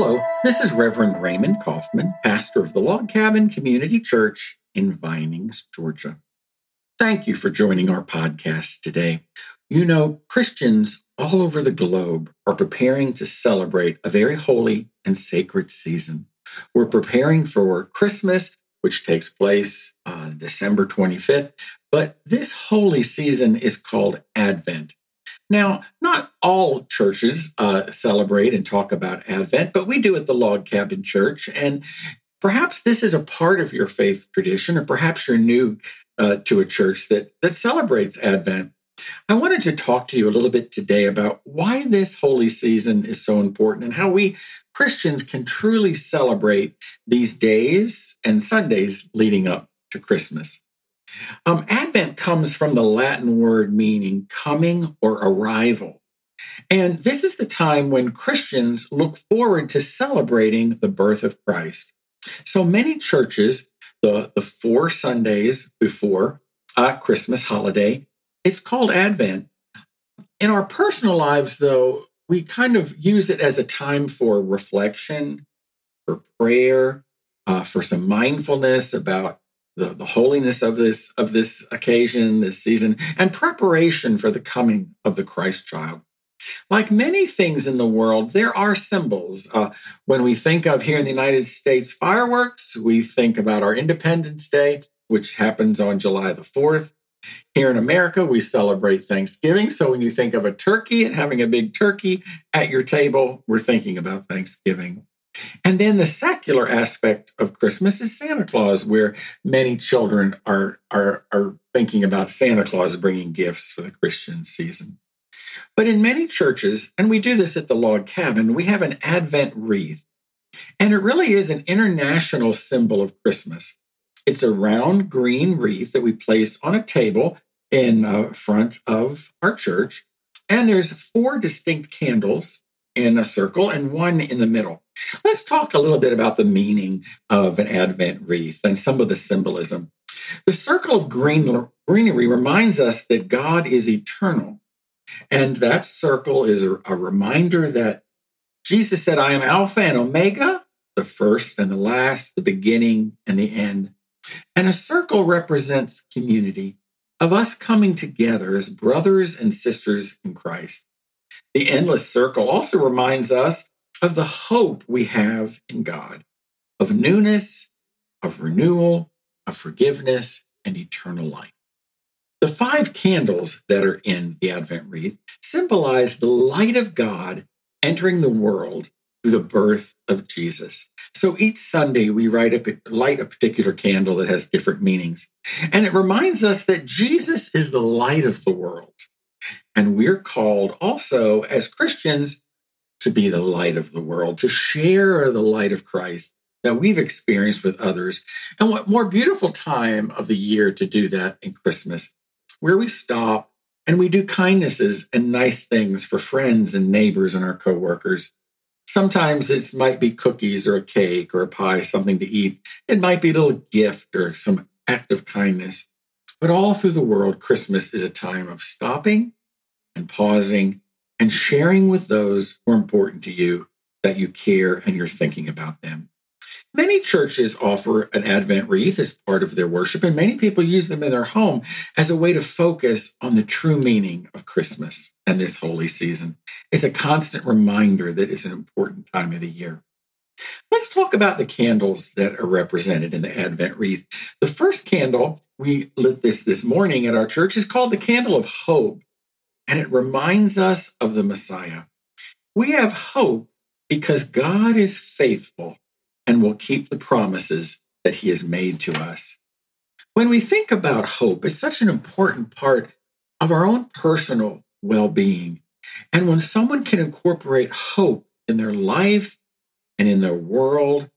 Hello, this is Reverend Raymond Coffman, pastor of the Log Cabin Community Church in Vinings, Georgia. Thank you for joining our podcast today. You know, Christians all over the globe are preparing to celebrate a very holy and sacred season. We're preparing for Christmas, which takes place uh, December 25th, but this holy season is called Advent. Now, not all churches uh, celebrate and talk about Advent, but we do at the Log Cabin Church. And perhaps this is a part of your faith tradition, or perhaps you're new uh, to a church that, that celebrates Advent. I wanted to talk to you a little bit today about why this holy season is so important and how we Christians can truly celebrate these days and Sundays leading up to Christmas. Um, Advent comes from the Latin word meaning coming or arrival. And this is the time when Christians look forward to celebrating the birth of Christ. So many churches, the, the four Sundays before a Christmas holiday, it's called Advent. In our personal lives, though, we kind of use it as a time for reflection, for prayer, uh, for some mindfulness about the, the holiness of this of this occasion, this season, and preparation for the coming of the Christ child. Like many things in the world, there are symbols. Uh, when we think of here in the United States fireworks, we think about our Independence Day, which happens on July the 4th. Here in America, we celebrate Thanksgiving. So when you think of a turkey and having a big turkey at your table, we're thinking about Thanksgiving. And then the secular aspect of Christmas is Santa Claus, where many children are, are, are thinking about Santa Claus bringing gifts for the Christian season. But in many churches, and we do this at the log cabin, we have an Advent wreath. And it really is an international symbol of Christmas. It's a round green wreath that we place on a table in uh, front of our church. And there's four distinct candles in a circle and one in the middle. Let's talk a little bit about the meaning of an Advent wreath and some of the symbolism. The circle of green, greenery reminds us that God is eternal. And that circle is a, a reminder that Jesus said, I am Alpha and Omega, the first and the last, the beginning and the end. And a circle represents community of us coming together as brothers and sisters in Christ. The endless circle also reminds us of the hope we have in God, of newness, of renewal, of forgiveness, and eternal life. The five candles that are in the Advent wreath symbolize the light of God entering the world through the birth of Jesus. So each Sunday we light a particular candle that has different meanings. And it reminds us that Jesus is the light of the world. And we're called also as Christians to be the light of the world, to share the light of Christ that we've experienced with others. And what more beautiful time of the year to do that in Christmas, where we stop and we do kindnesses and nice things for friends and neighbors and our coworkers. Sometimes it might be cookies or a cake or a pie, something to eat. It might be a little gift or some act of kindness. But all through the world, Christmas is a time of stopping and pausing and sharing with those who are important to you that you care and you're thinking about them. Many churches offer an Advent wreath as part of their worship, and many people use them in their home as a way to focus on the true meaning of Christmas and this holy season. It's a constant reminder that it's an important time of the year. Let's talk about the candles that are represented in the Advent wreath. The first candle, we lit this this morning at our church, is called the candle of hope and it reminds us of the Messiah. We have hope because God is faithful and will keep the promises that he has made to us. When we think about hope, it's such an important part of our own personal well being. And when someone can incorporate hope in their life and in their world,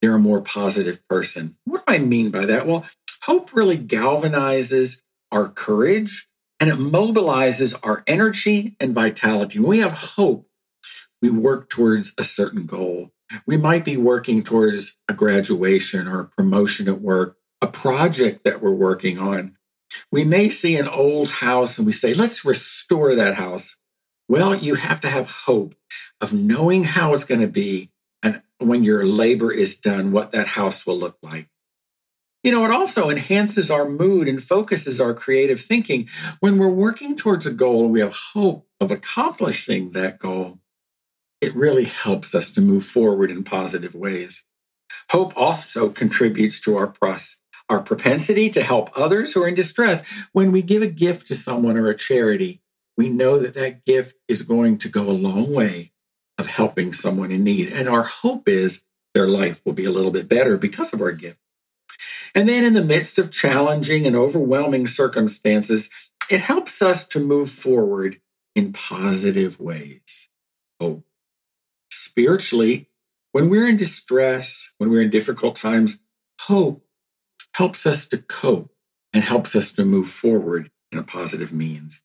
they're a more positive person. What do I mean by that? Well, hope really galvanizes our courage and it mobilizes our energy and vitality. When we have hope, we work towards a certain goal. We might be working towards a graduation or a promotion at work, a project that we're working on. We may see an old house and we say, let's restore that house. Well, you have to have hope of knowing how it's going to be and when your labor is done, what that house will look like. You know, it also enhances our mood and focuses our creative thinking. When we're working towards a goal we have hope of accomplishing that goal, it really helps us to move forward in positive ways. Hope also contributes to our process our propensity to help others who are in distress. When we give a gift to someone or a charity, we know that that gift is going to go a long way of helping someone in need. And our hope is their life will be a little bit better because of our gift. And then in the midst of challenging and overwhelming circumstances, it helps us to move forward in positive ways. Hope. Spiritually, when we're in distress, when we're in difficult times, hope helps us to cope and helps us to move forward in a positive means.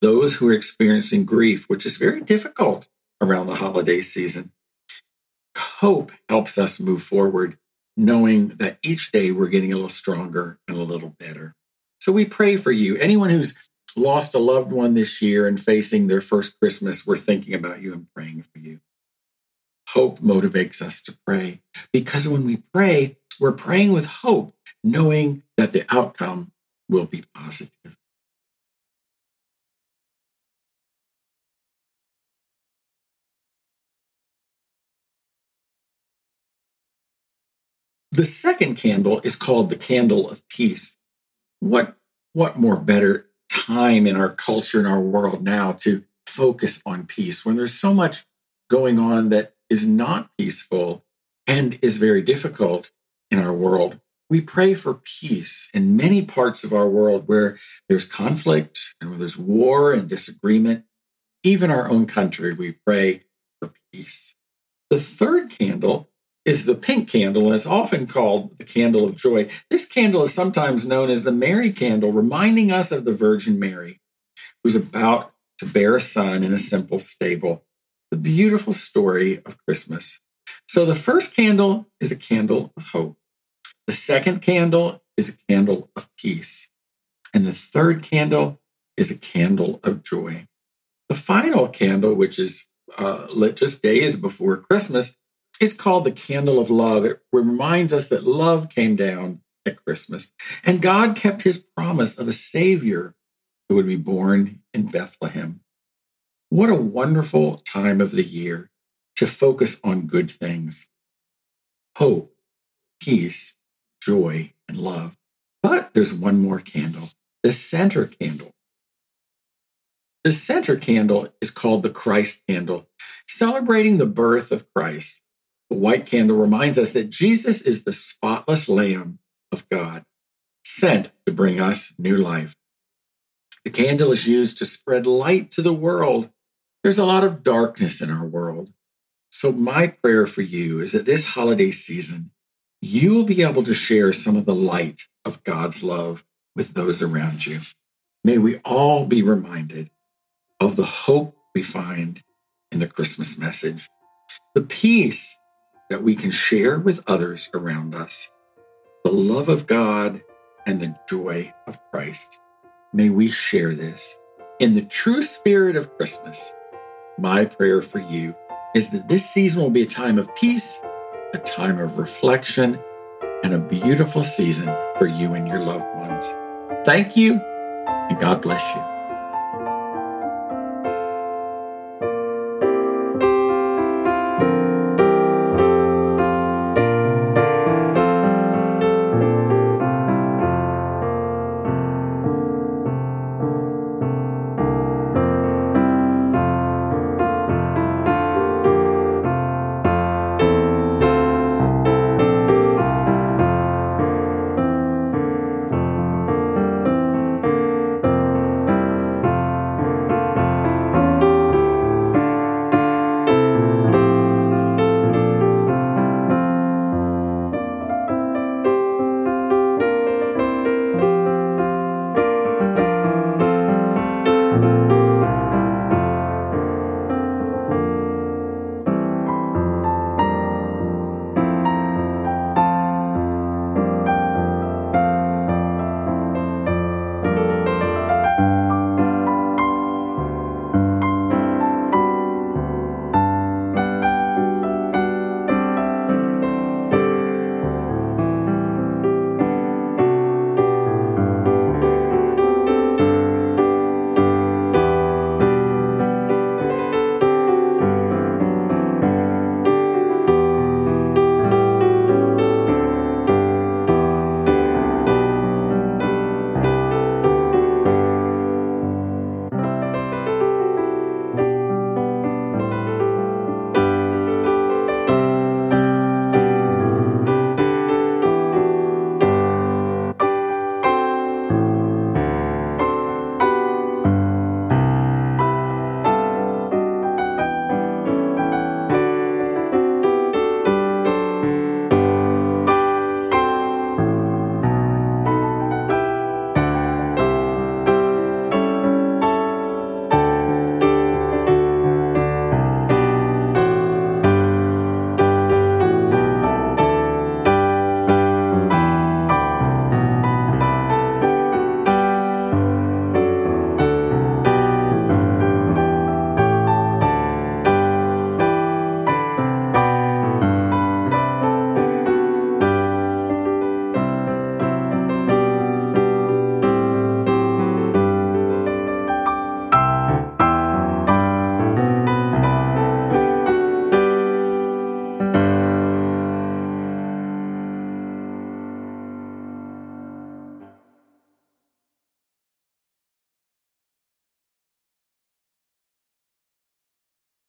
Those who are experiencing grief, which is very difficult around the holiday season, hope helps us move forward, knowing that each day we're getting a little stronger and a little better. So we pray for you. Anyone who's lost a loved one this year and facing their first Christmas, we're thinking about you and praying for you. Hope motivates us to pray because when we pray, we're praying with hope knowing that the outcome will be positive. The second candle is called the candle of peace. What, what more better time in our culture and our world now to focus on peace when there's so much going on that is not peaceful and is very difficult in our world? we pray for peace in many parts of our world where there's conflict and where there's war and disagreement. Even our own country, we pray for peace. The third candle is the pink candle, and it's often called the candle of joy. This candle is sometimes known as the Mary candle, reminding us of the Virgin Mary, who's about to bear a son in a simple stable. The beautiful story of Christmas. So the first candle is a candle of hope. The second candle is a candle of peace. And the third candle is a candle of joy. The final candle, which is uh, lit just days before Christmas, is called the candle of love. It reminds us that love came down at Christmas. And God kept his promise of a Savior who would be born in Bethlehem. What a wonderful time of the year to focus on good things hope, peace, joy, and love. But there's one more candle, the center candle. The center candle is called the Christ candle, celebrating the birth of Christ. The white candle reminds us that Jesus is the spotless Lamb of God, sent to bring us new life. The candle is used to spread light to the world. There's a lot of darkness in our world. So, my prayer for you is that this holiday season, you will be able to share some of the light of God's love with those around you. May we all be reminded of the hope we find in the Christmas message, the peace that we can share with others around us, the love of God, and the joy of Christ. May we share this in the true spirit of Christmas. My prayer for you is that this season will be a time of peace a time of reflection, and a beautiful season for you and your loved ones. Thank you, and God bless you.